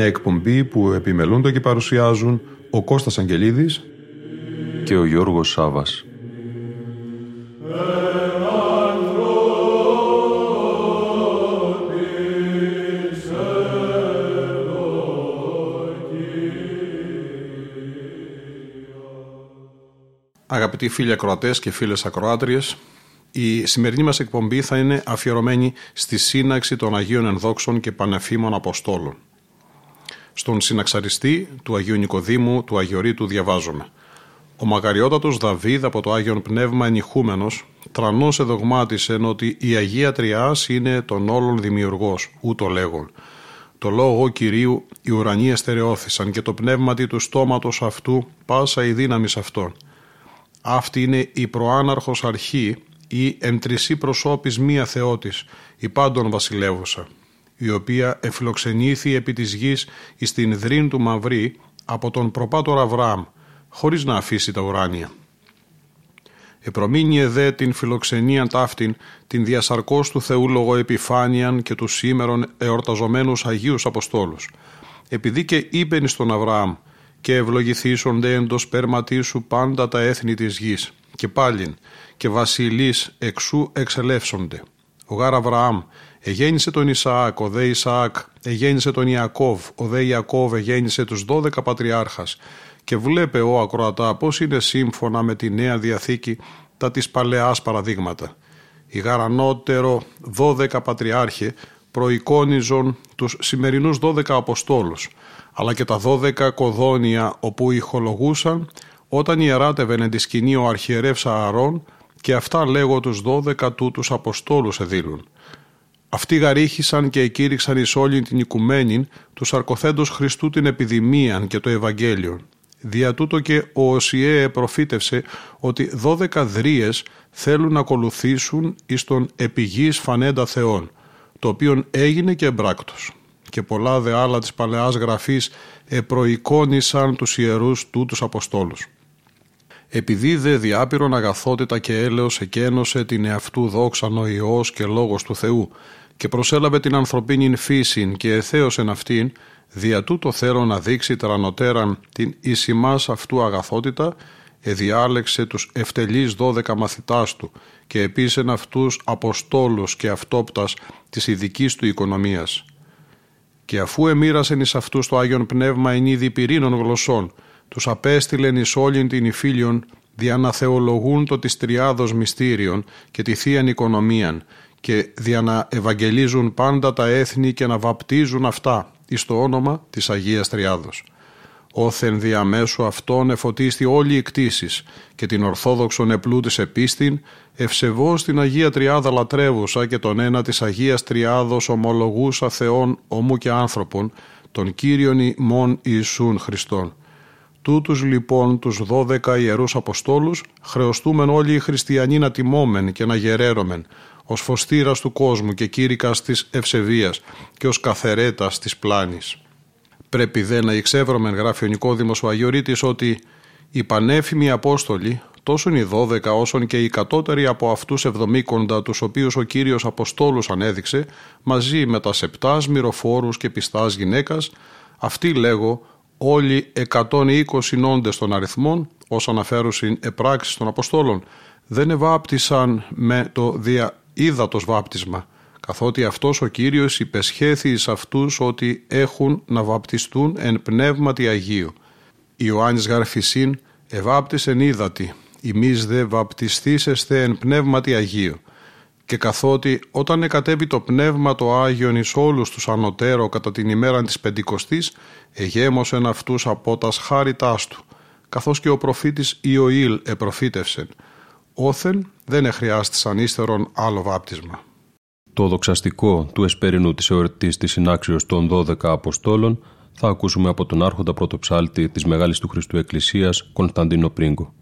Μια εκπομπή που επιμελούνται και παρουσιάζουν ο Κώστας Αγγελίδης και ο Γιώργος Σάβας. Αγαπητοί φίλοι ακροατές και φίλες ακροάτριες, η σημερινή μας εκπομπή θα είναι αφιερωμένη στη σύναξη των Αγίων Ενδόξων και Πανεφήμων Αποστόλων. Στον συναξαριστή του Αγίου Νικοδήμου του Αγιορείτου διαβάζουμε – ο μακαριότατος Δαβίδ από το Άγιον Πνεύμα ενηχούμενος τρανός εδογμάτισε ότι η Αγία Τριάς είναι τον όλων δημιουργός, ούτω λέγον. Το λόγο Κυρίου οι ουρανοί εστερεώθησαν και το πνεύματι του στόματος αυτού πάσα η δύναμη αυτών. Αυτή είναι η προάναρχος αρχή ή εν τρισή προσώπης μία θεότης, η πάντων βασιλεύουσα, η οποία εφιλοξενήθη επί της γης εις την δρύν του Μαυρή από τον προπάτορα Αβραάμ, χωρίς να αφήσει τα ουράνια. Επρομήνιε δε την φιλοξενίαν ταύτην, την διασαρκός του Θεού λόγω επιφάνειαν και του σήμερον εορταζομένους Αγίους Αποστόλους. Επειδή και είπεν στον Αβραάμ, και ευλογηθήσονται εν το σπέρματί σου πάντα τα έθνη της γης, και πάλιν, και βασιλείς εξού εξελεύσονται. Ο γάρ Αβραάμ εγέννησε τον Ισαάκ, ο δε Ισαάκ εγέννησε τον Ιακώβ, ο δε Ιακώβ εγέννησε τους δώδεκα πατριάρχας, και βλέπε ο ακροατά πώς είναι σύμφωνα με τη Νέα Διαθήκη τα της Παλαιάς παραδείγματα. Η γαρανότερο δώδεκα πατριάρχε προεικόνιζον τους σημερινούς δώδεκα Αποστόλους, αλλά και τα δώδεκα κοδόνια όπου ηχολογούσαν όταν ιεράτευεν εν τη σκηνή ο αρχιερεύς Ααρών και αυτά λέγω τους δώδεκα τούτους Αποστόλους εδήλουν. Αυτοί γαρίχησαν και εκήρυξαν εις όλη την οικουμένη τους αρκοθέντος Χριστού την επιδημίαν και το Ευαγγέλιο Δια τούτο και ο Οσιέ προφήτευσε ότι δώδεκα δρίες θέλουν να ακολουθήσουν εις τον επιγής φανέντα θεών, το οποίο έγινε και εμπράκτος. Και πολλά δε άλλα της Παλαιάς Γραφής επροεικόνησαν τους ιερούς τούτους Αποστόλους. Επειδή δε διάπειρον αγαθότητα και έλεος εκένωσε την εαυτού δόξαν ο Υιός και Λόγος του Θεού και προσέλαβε την ανθρωπίνην φύσιν και εθέωσεν αυτήν, Δια τούτο θέλω να δείξει τρανοτέραν την ίσημάς αυτού αγαθότητα, εδιάλεξε τους ευτελείς δώδεκα μαθητάς του και επίσεν αυτούς αποστόλους και αυτόπτας της ειδικής του οικονομίας. Και αφού εμοίρασεν εις αυτούς το Άγιον Πνεύμα εν είδη πυρήνων γλωσσών, τους απέστειλεν εις όλην την υφήλιον δια να θεολογούν το της τριάδος μυστήριων και τη Θείαν Οικονομίαν και δια να ευαγγελίζουν πάντα τα έθνη και να βαπτίζουν αυτά εις το όνομα της Αγίας Τριάδος. Όθεν διαμέσου αυτόν εφωτίστη όλη η κτήσεις και την Ορθόδοξον επλούτης επίστην, ευσεβώς την Αγία Τριάδα λατρεύουσα και τον ένα της Αγίας Τριάδος ομολογούσα Θεών ομού και άνθρωπον, τον Κύριον ημών Ιησούν Χριστόν. Τούτους λοιπόν τους δώδεκα ιερούς Αποστόλους χρεωστούμεν όλοι οι χριστιανοί να τιμώμεν και να γερέρωμεν, ως φωστήρας του κόσμου και κήρυκας της ευσεβίας και ως καθερέτας της πλάνης. Πρέπει δε να εξεύρωμεν, γράφει ο Νικόδημος ο Αγιορείτης, ότι οι πανέφημοι Απόστολοι, τόσο οι δώδεκα όσον και οι κατώτεροι από αυτούς εβδομήκοντα, τους οποίους ο κύριος Αποστόλους ανέδειξε, μαζί με τα σεπτά μυροφόρου και πιστάς γυναίκας, αυτοί λέγω όλοι 120 νόντες των αριθμών, όσο αναφέρουν επράξει των Αποστόλων, δεν ευάπτισαν με το δια ύδατος βάπτισμα, καθότι αυτός ο Κύριος υπεσχέθη εις αυτούς ότι έχουν να βαπτιστούν εν πνεύματι Αγίου. Ιωάννης Γαρφισίν ευάπτισεν ύδατη, ημείς δε βαπτιστήσεστε εν πνεύματι Αγίου. Και καθότι όταν εκατέβει το πνεύμα το Άγιον εις όλους τους ανωτέρω κατά την ημέρα της Πεντηκοστής, εγέμωσεν αυτούς από τας χάριτάς του, καθώς και ο προφήτης Ιωήλ επροφήτευσεν, όθεν δεν εχρειάστησαν ύστερον άλλο βάπτισμα. Το δοξαστικό του εσπερινού της εορτής της συνάξεως των 12 Αποστόλων θα ακούσουμε από τον άρχοντα πρωτοψάλτη της Μεγάλης του Χριστού Εκκλησίας Κωνσταντίνο Πρίγκο.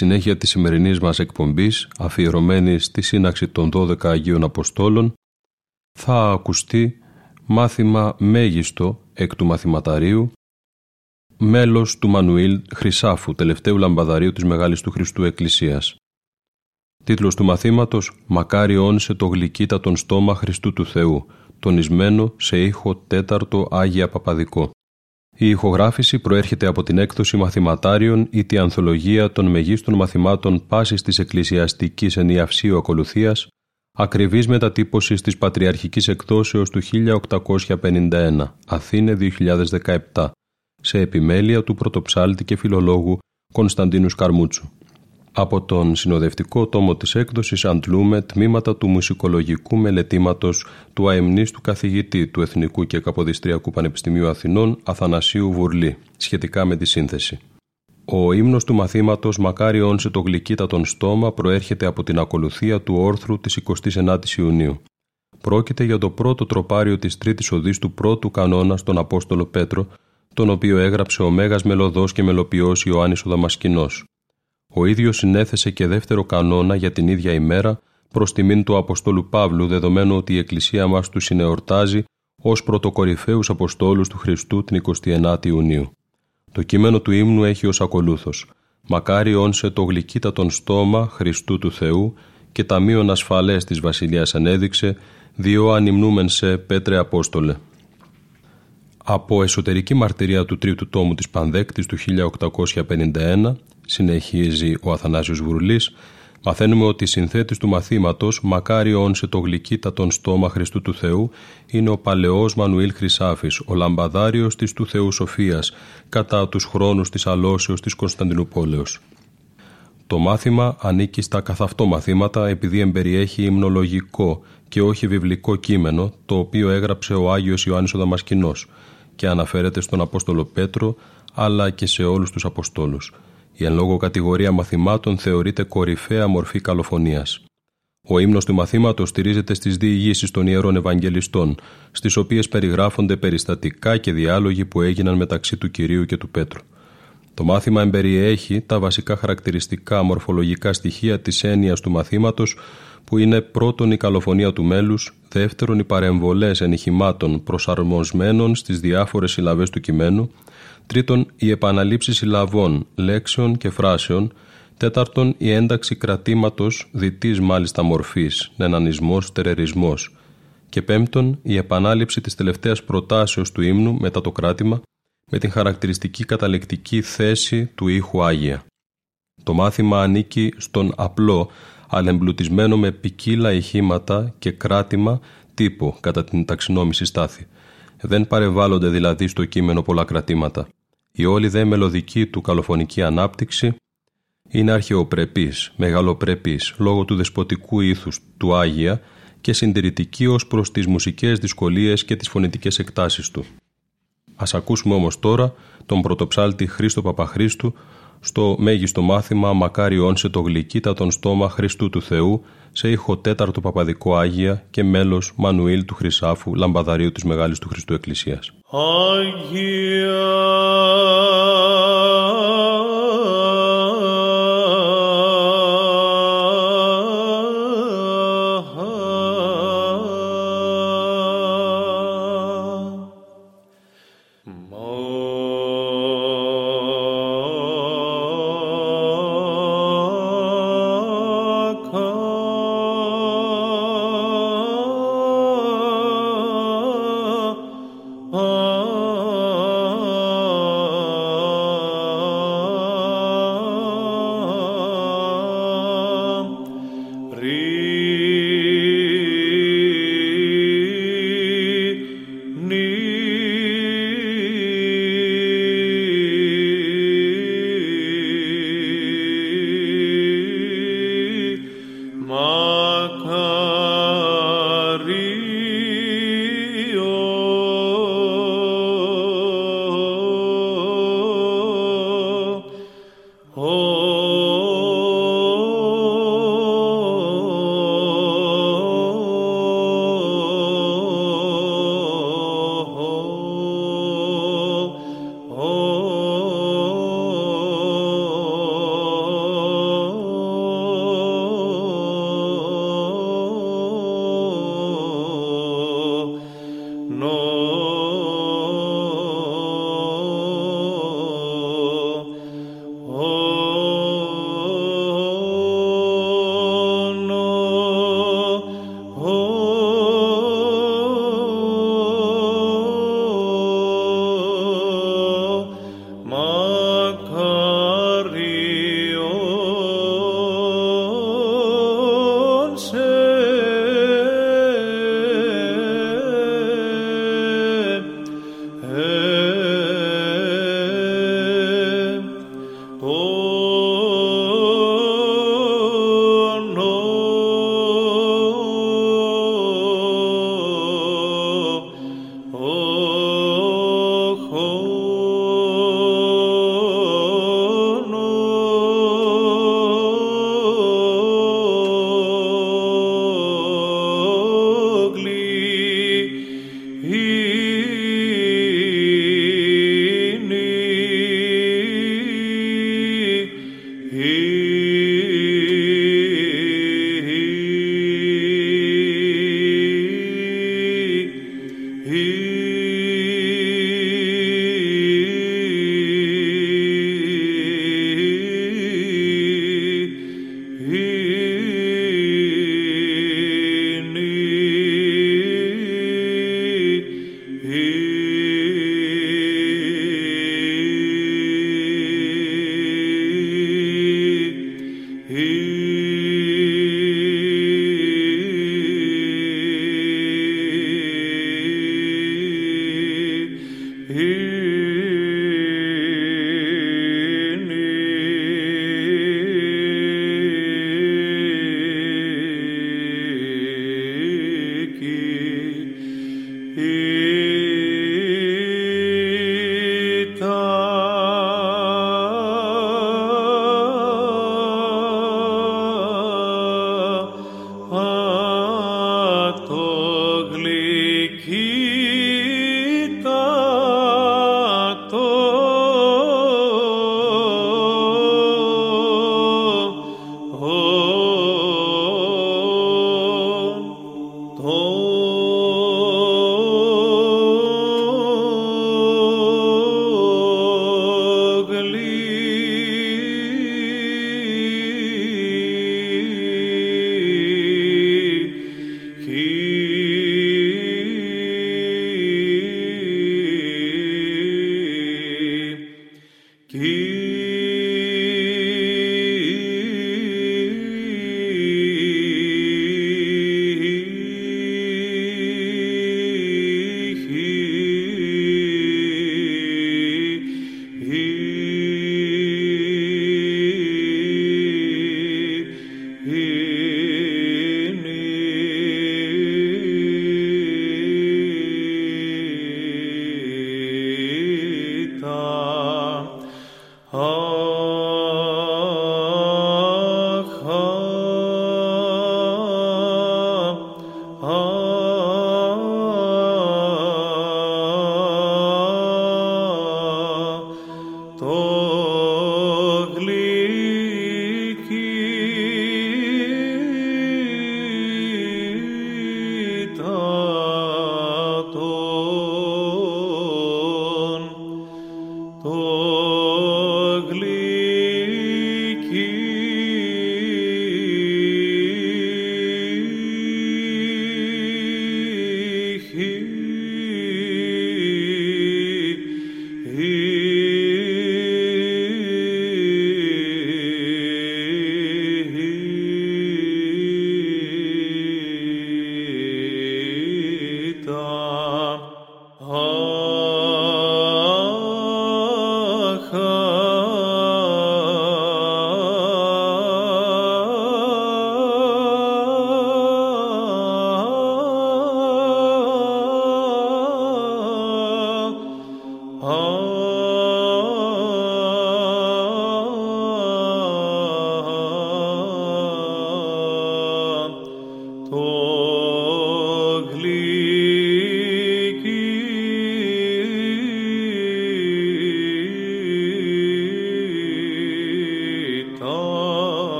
Συνέχεια της σημερινής μας εκπομπής, αφιερωμένη στη σύναξη των 12 Αγίων Αποστόλων, θα ακουστεί μάθημα μέγιστο εκ του μαθηματαρίου, μέλος του Μανουήλ Χρυσάφου, τελευταίου λαμπαδαρίου της Μεγάλης του Χριστού Εκκλησίας. Τίτλος του μαθήματος «Μακάρι όνσε το γλυκύτατον στόμα Χριστού του Θεού», τονισμένο σε ήχο τέταρτο Άγια Παπαδικό. Η ηχογράφηση προέρχεται από την έκδοση μαθηματάριων ή τη ανθολογία των μεγίστων μαθημάτων πάσης της εκκλησιαστικής ενιαυσίου ακολουθίας, ακριβής μετατύπωσης της Πατριαρχικής Εκδόσεως του 1851, Αθήνε 2017, σε επιμέλεια του πρωτοψάλτη και φιλολόγου Κωνσταντίνου Σκαρμούτσου. Από τον συνοδευτικό τόμο της έκδοσης Αντλούμε τμήματα του μουσικολογικού μελετήματος του αεμνίστου καθηγητή του Εθνικού και Καποδιστριακού Πανεπιστημίου Αθηνών Αθανασίου Βουρλή σχετικά με τη σύνθεση. Ο ύμνος του μαθήματος «Μακάριον σε το γλυκύτατον στόμα» προέρχεται από την ακολουθία του όρθρου της 29ης Ιουνίου. Πρόκειται για το πρώτο τροπάριο της τρίτης οδής του πρώτου κανόνα στον Απόστολο Πέτρο, τον οποίο έγραψε ο Μέγας Μελωδός και Μελοποιός Ιωάννης ο Δαμασκηνός. Ο ίδιος συνέθεσε και δεύτερο κανόνα για την ίδια ημέρα προς τιμήν του Αποστόλου Παύλου, δεδομένου ότι η Εκκλησία μας τους συνεορτάζει ως πρωτοκορυφαίους Αποστόλους του Χριστού την 29η Ιουνίου. Το κείμενο του ύμνου έχει ως ακολούθος «Μακάρι όνσε το γλυκύτατον στόμα Χριστού του Θεού και ταμείων ασφαλές της Βασιλείας ανέδειξε, δύο ανυμνούμεν σε Πέτρε Απόστολε». Από εσωτερική μαρτυρία του τρίτου τόμου της Πανδέκτης του 1851, συνεχίζει ο Αθανάσιος Βουρλής, μαθαίνουμε ότι συνθέτης του μαθήματος «Μακάριον σε το γλυκύτατον στόμα Χριστού του Θεού» είναι ο παλαιός Μανουήλ Χρυσάφης, ο λαμπαδάριος της του Θεού Σοφίας, κατά τους χρόνους της αλώσεως της Κωνσταντινούπολεως. Το μάθημα ανήκει στα καθαυτό μαθήματα επειδή εμπεριέχει υμνολογικό και όχι βιβλικό κείμενο, το οποίο έγραψε ο Άγιος Ιωάννης ο Δαμασκηνός και αναφέρεται στον Απόστολο Πέτρο αλλά και σε όλους τους Αποστόλους. Η εν λόγω κατηγορία μαθημάτων θεωρείται κορυφαία μορφή καλοφωνίας. Ο ύμνος του μαθήματος στηρίζεται στις διηγήσεις των Ιερών Ευαγγελιστών, στις οποίες περιγράφονται περιστατικά και διάλογοι που έγιναν μεταξύ του Κυρίου και του Πέτρου. Το μάθημα εμπεριέχει τα βασικά χαρακτηριστικά μορφολογικά στοιχεία της έννοιας του μαθήματος, που είναι πρώτον η καλοφωνία του μέλους, δεύτερον οι παρεμβολές ενηχημάτων προσαρμοσμένων στις διάφορες συλλαβές του κειμένου, Τρίτον, η επαναλήψη συλλαβών, λέξεων και φράσεων. Τέταρτον, η ένταξη κρατήματος διτής μάλιστα μορφής, νενανισμός, τερερισμός. Και πέμπτον, η επανάληψη της τελευταίας προτάσεως του ύμνου μετά το κράτημα, με την χαρακτηριστική καταλεκτική θέση του ήχου Άγια. Το μάθημα ανήκει στον απλό, αλλά εμπλουτισμένο με ποικίλα ηχήματα και κράτημα τύπο κατά την ταξινόμηση στάθη. Δεν παρεβάλλονται δηλαδή στο κείμενο πολλά κρατήματα. Η όλη δε μελωδική του καλοφωνική ανάπτυξη είναι αρχαιοπρεπής, μεγαλοπρεπής, λόγω του δεσποτικού ήθους του Άγια και συντηρητική ως προς τις μουσικές δυσκολίες και τις φωνητικές εκτάσεις του. Ας ακούσουμε όμως τώρα τον πρωτοψάλτη Χρήστο Παπαχρίστου στο μέγιστο μάθημα «Μακάριον σε το γλυκύτατον στόμα Χριστού του Θεού» σε ήχο τέταρτο παπαδικό Άγια και μέλος Μανουήλ του Χρυσάφου, λαμπαδαρίου της Μεγάλης του Χριστού Εκκλησίας. Άγια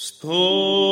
Stop.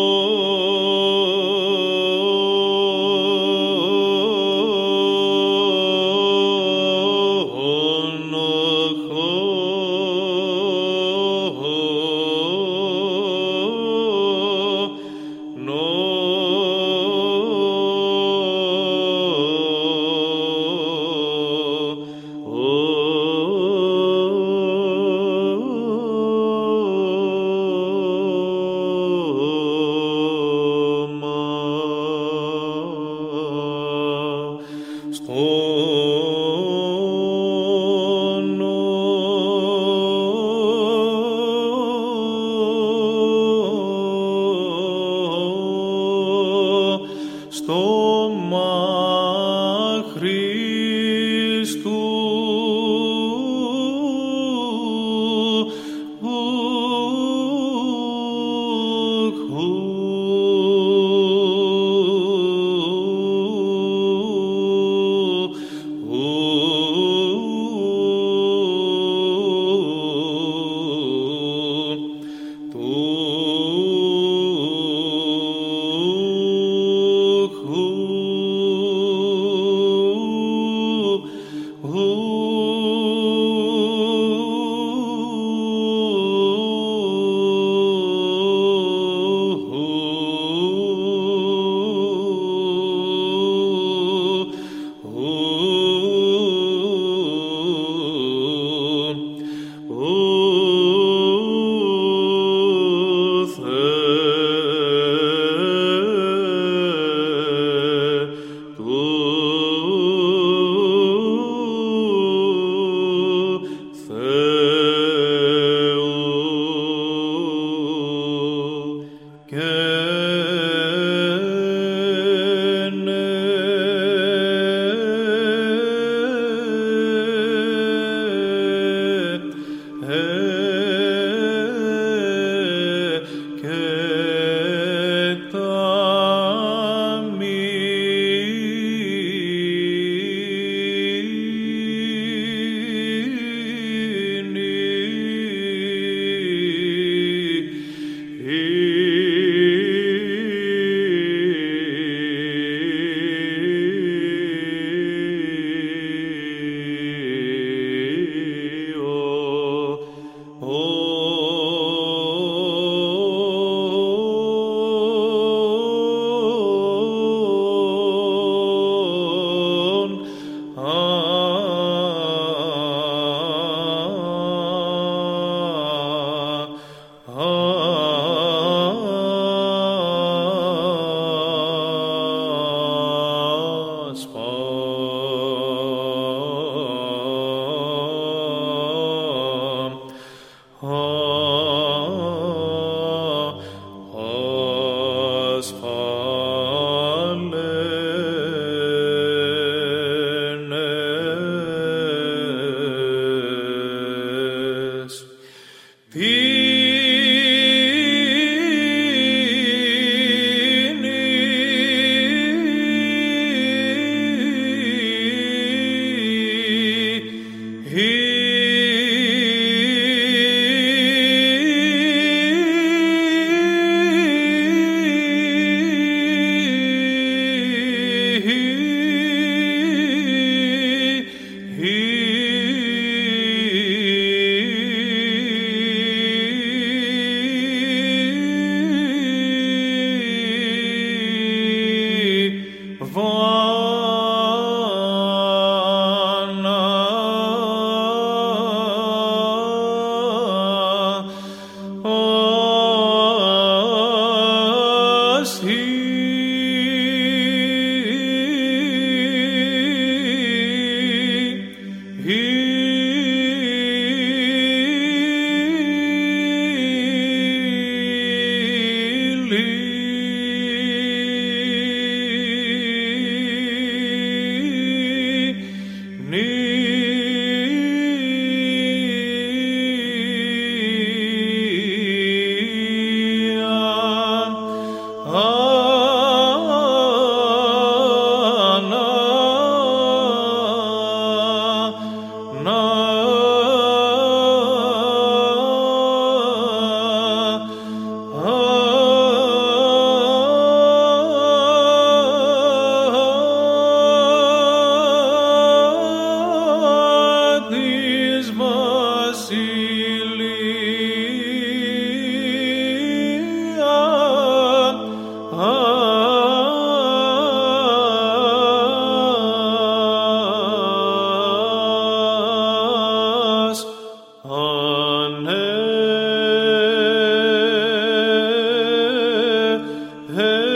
Amen.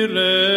Spirit.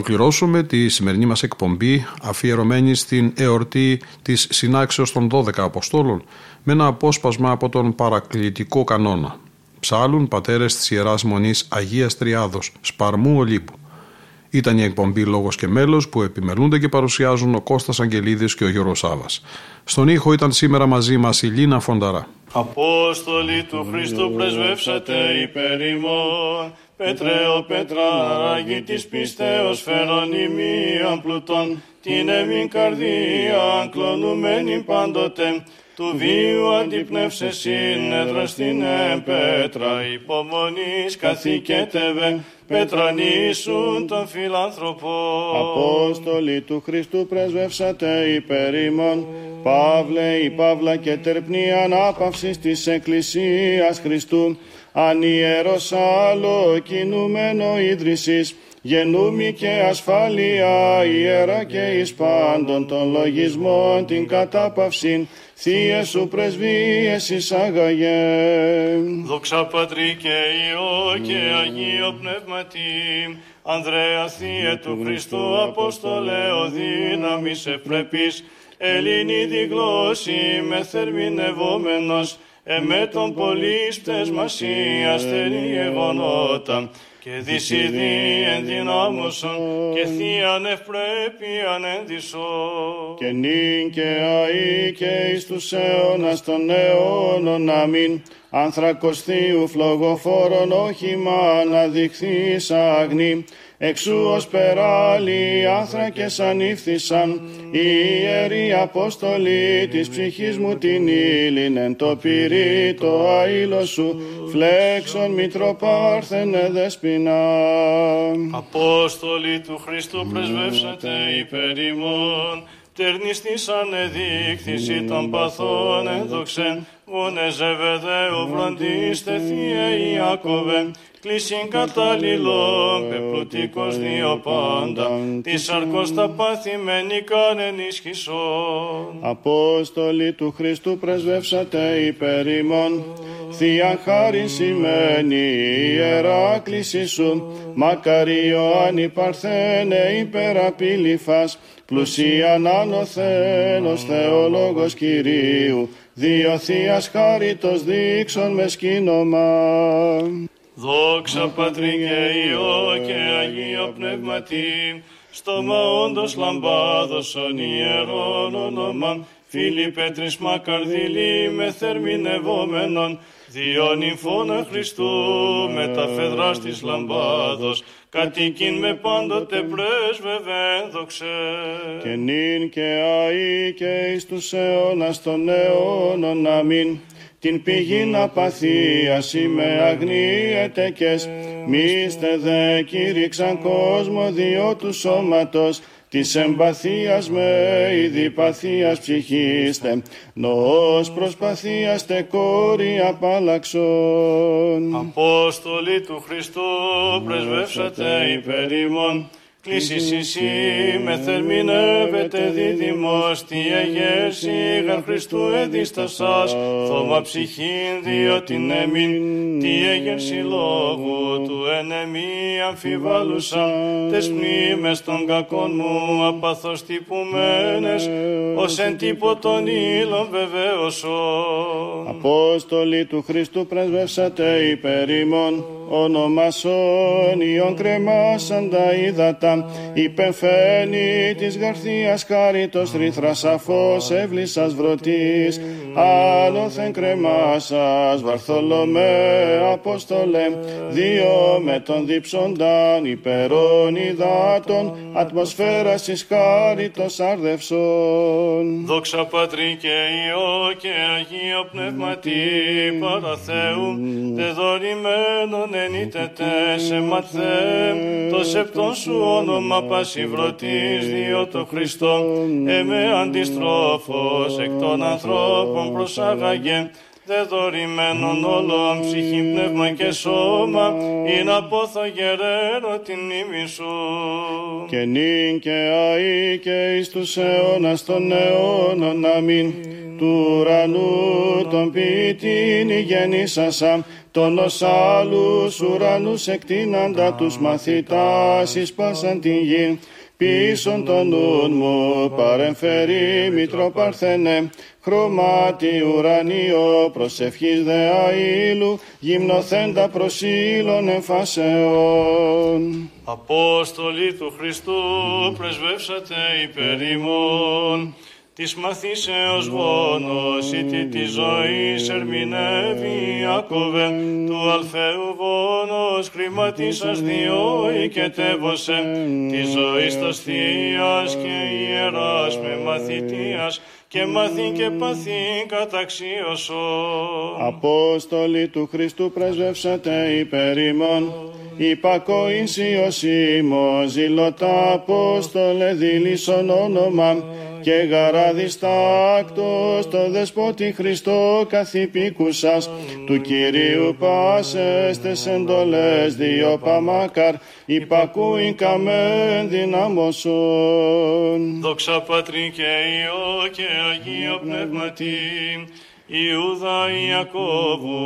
Ολοκληρώσουμε τη σημερινή μας εκπομπή αφιερωμένη στην εορτή της συνάξεως των 12 Αποστόλων με ένα απόσπασμα από τον παρακλητικό κανόνα. Ψάλουν πατέρες της Ιεράς Μονής Αγίας Τριάδος, Σπαρμού Ολύπου. Ήταν η εκπομπή Λόγος και Μέλος που επιμελούνται και παρουσιάζουν ο Κώστας Αγγελίδης και ο Γιώργος Σάβας. Στον ήχο ήταν σήμερα μαζί μας η Λίνα Φονταρά. Απόστολοι του Χριστού πρεσβεύσατε υπέρ ημών, Πετρέο Πέτρα, Άγιοι της πίστεως φέρον ημίαν πλουτών, την εμήν καρδία κλονουμένη πάντοτε, του βίου αντιπνεύσες συνέδρα στην πέτρα, υπομονής καθηκέτευε, πετρανίσουν τον φιλάνθρωπο. Απόστολοι του Χριστού πρεσβεύσατε υπέρ ημών, Παύλε η Παύλα και τερπνή ανάπαυσης της Εκκλησίας Χριστού, ανιέρος άλλο κινούμενο ίδρυσης, γενούμη και ασφάλεια ιερά και εις πάντων των λογισμών την κατάπαυση, Θείε σου πρεσβείες εισάγαγε. Δόξα Πατρί και Υιό και Αγίο Πνεύματι, Ανδρέα Θείε του Χριστού Απόστολε ο δύναμης ευπρεπής, Ελληνίδη γλώσση με θερμινευόμενος, εμέ τον πολύς πτεσμασίας γεγονότα, και δυσιδή ενδυνάμωσον και θείαν ευπρέπειαν ενδυσό. Και νυν και αή και εις τους αιώνας των αιώνων αμήν, άνθρακος θείου φλογοφόρων όχημα να δειχθείς αγνή, Εξού ως περάλι άνθρακες ανήφθησαν, οι ιεροί Απόστολοι της ψυχής μου την ύλην εν το πυρί το αήλο σου, φλέξον μητροπάρθενε δεσπινά. Απόστολοι του Χριστού πρεσβεύσατε υπέρ ημών, τερνιστής ανεδείχθηση των παθών ενδοξεν, γονε ζεβεδαίου βροντίστε θεία Ιάκωβε, κλείσιν κατάλληλο, πεπλουτικός δύο πάντα, της αρκός τα πάθημενη κάνεν ισχυσόν. Απόστολοι του Χριστού πρεσβεύσατε υπέρ ημών, Θεία χάρη σημαίνει η κλίση σου, μακαρί Ιωάννη Παρθένε υπεραπήλυφας, πλουσίαν άνοθένος θεολόγος Κυρίου, δύο Θείας χάριτος δείξον με σκήνομα. Δόξα Πατρί και Υιό και Αγίο Πνεύματι, στόμα όντως λαμπάδωσον ιερών όνομα, φίλοι πέτρις μακαρδίλη με θερμινευόμενον, δύο νυμφώνα Χριστού με τα φεδρά της λαμπάδος, κατοικήν με πάντοτε πρέσβευε δοξέ. Και νυν και αεί και εις τους αιώνας των αιώνων αμήν. Την πηγήν απαθίας είμαι αγνίετεκες, μίστε δε κήρυξαν κόσμο διό του σώματος, της εμπαθίας με ειδipαθίας ψυχήστε, νοός προσπαθίαστε κόρη απαλλαξών. Απόστολοι του Χριστού πρεσβεύσατε υπέρ ημών, Κλήσεις εσύ με θερμινεύεται δίδυμος, τι εγέρση γαν Χριστού εδίστασας, θώμα ψυχήν διότι έμειν, τι εγέρση λόγου του ενεμή αμφιβάλλουσα, τες μνήμες των κακών μου απαθώς τυπουμένες, ως εν τύπο των ήλων βεβαίωσον. Απόστολοι του Χριστού πρεσβεύσατε υπέρ ημών, ονομασόν ιον κρεμάσαν τα ύδατα, υπεφαίνει της γαρθίας χάριτος ρήθρας αφός ευλίσας βρωτής άλλοθεν κρεμάσας βαρθολομέ Απόστολε δύο με τον δίψονταν υπερών υδάτων ατμοσφαίρας εις χάριτος αρδευσών Δόξα Πατρί και Υιό και Αγίο Πνεύματι παραθέου δεδορημένον ενήτετε σε μαθέ το σεπτόν σου όνομα πασιβρωτής διό το Χριστό, εμέ αντιστρόφος εκ των ανθρώπων προσάγαγε, δεδορημένον όλων ψυχή, πνεύμα και σώμα, ή να πόθω γεραίρο την μνήμη σου. Και νυν και αεί και εις τους αιώνας των αιώνων αμήν, του ουρανού τον ποιητήν γεννήσασα, τον ως άλλους ουρανούς εκτείναντα τους μαθητάς εις πάσαν την γη, πίσον τον νουν μου παρεμφερεί Μητροπαρθένε, χρωμάτι ουρανίο προσευχής δε αήλου, γυμνοθέντα προσήλων εμφασεών. Απόστολοι του Χριστού πρεσβεύσατε υπερ ημών, της μαθήσεως βόνος, ή της ζωής ερμηνεύει άκοβε, του αλφαίου βόνος χρηματίσας διόη και τέβωσε, της ζωής στα θείας και ιεράς με μαθητείας, και μαθή και παθή καταξίωσο. Απόστολοι του Χριστού πρεσβεύσατε υπέρ ημών, υπακοήσι ως ημώ, ζηλωτά Απόστολε δίλησον όνομα, και γαραδιστάκτος το δεσπότη Χριστό καθυπήκουσας του Κυρίου πάσεστες εντολές δύο παμάκαρ υπακούει καμέν δυνάμωσον. Δόξα Πατρί και Υιό και Αγίο Πνεύματι Ιούδα Ιακώβου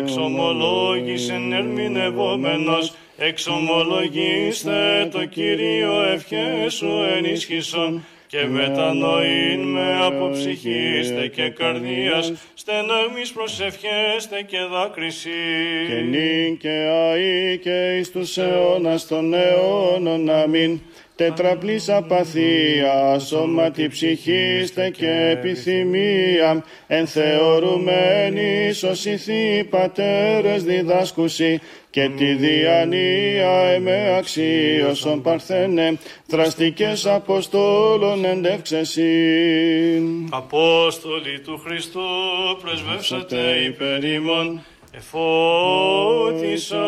εξομολόγησεν ερμηνευόμενος εξομολογήστε το Κύριο ευχέ σου ενίσχυσον και μετανοήν με από ψυχήστε και καρδίας, στεναγμής προσευχέστε και δάκρυσή. Και νυν και αή και εις τους αιώνας των αιώνων, αμήν. Τετραπλής απαθία, σώματι ψυχήστε και επιθυμία, εν θεωρουμένη σωσιθή πατέρες διδάσκουσι, και τη διανία εμέ αξίωσον παρθένε, δραστικές Αποστόλων εντεύξεσιν. Απόστολοι του Χριστού, πρεσβεύσατε υπέρ ημών, εφώτισας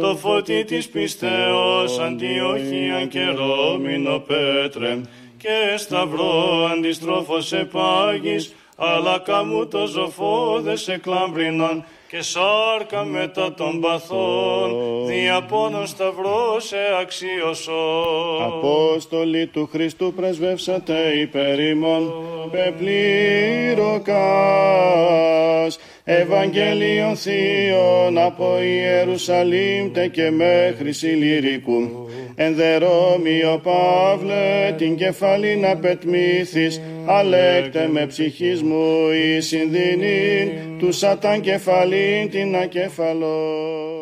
το φωτί της πιστέως Αντιόχιαν και Ρώμηνο Πέτρε και σταυρό αντιστρόφος επάγεις αλλά καμού το ζωφόδες εκλάμπρινον και σάρκα μετά των παθών, διαπώνων σταυρός σε αξίωσο. Απόστολοι του Χριστού πρεσβεύσατε υπέρ ημών, πεπλήρωκας, Ευαγγέλιον Θείων από Ιερουσαλήμ τε και μέχρι Συλληρικού. Ενδερόμιο Παύλε την κεφαλή να πετμήθεις, αλέκτε με ψυχής μου η συνδυνή του σατάν κεφαλήν την ακεφαλό.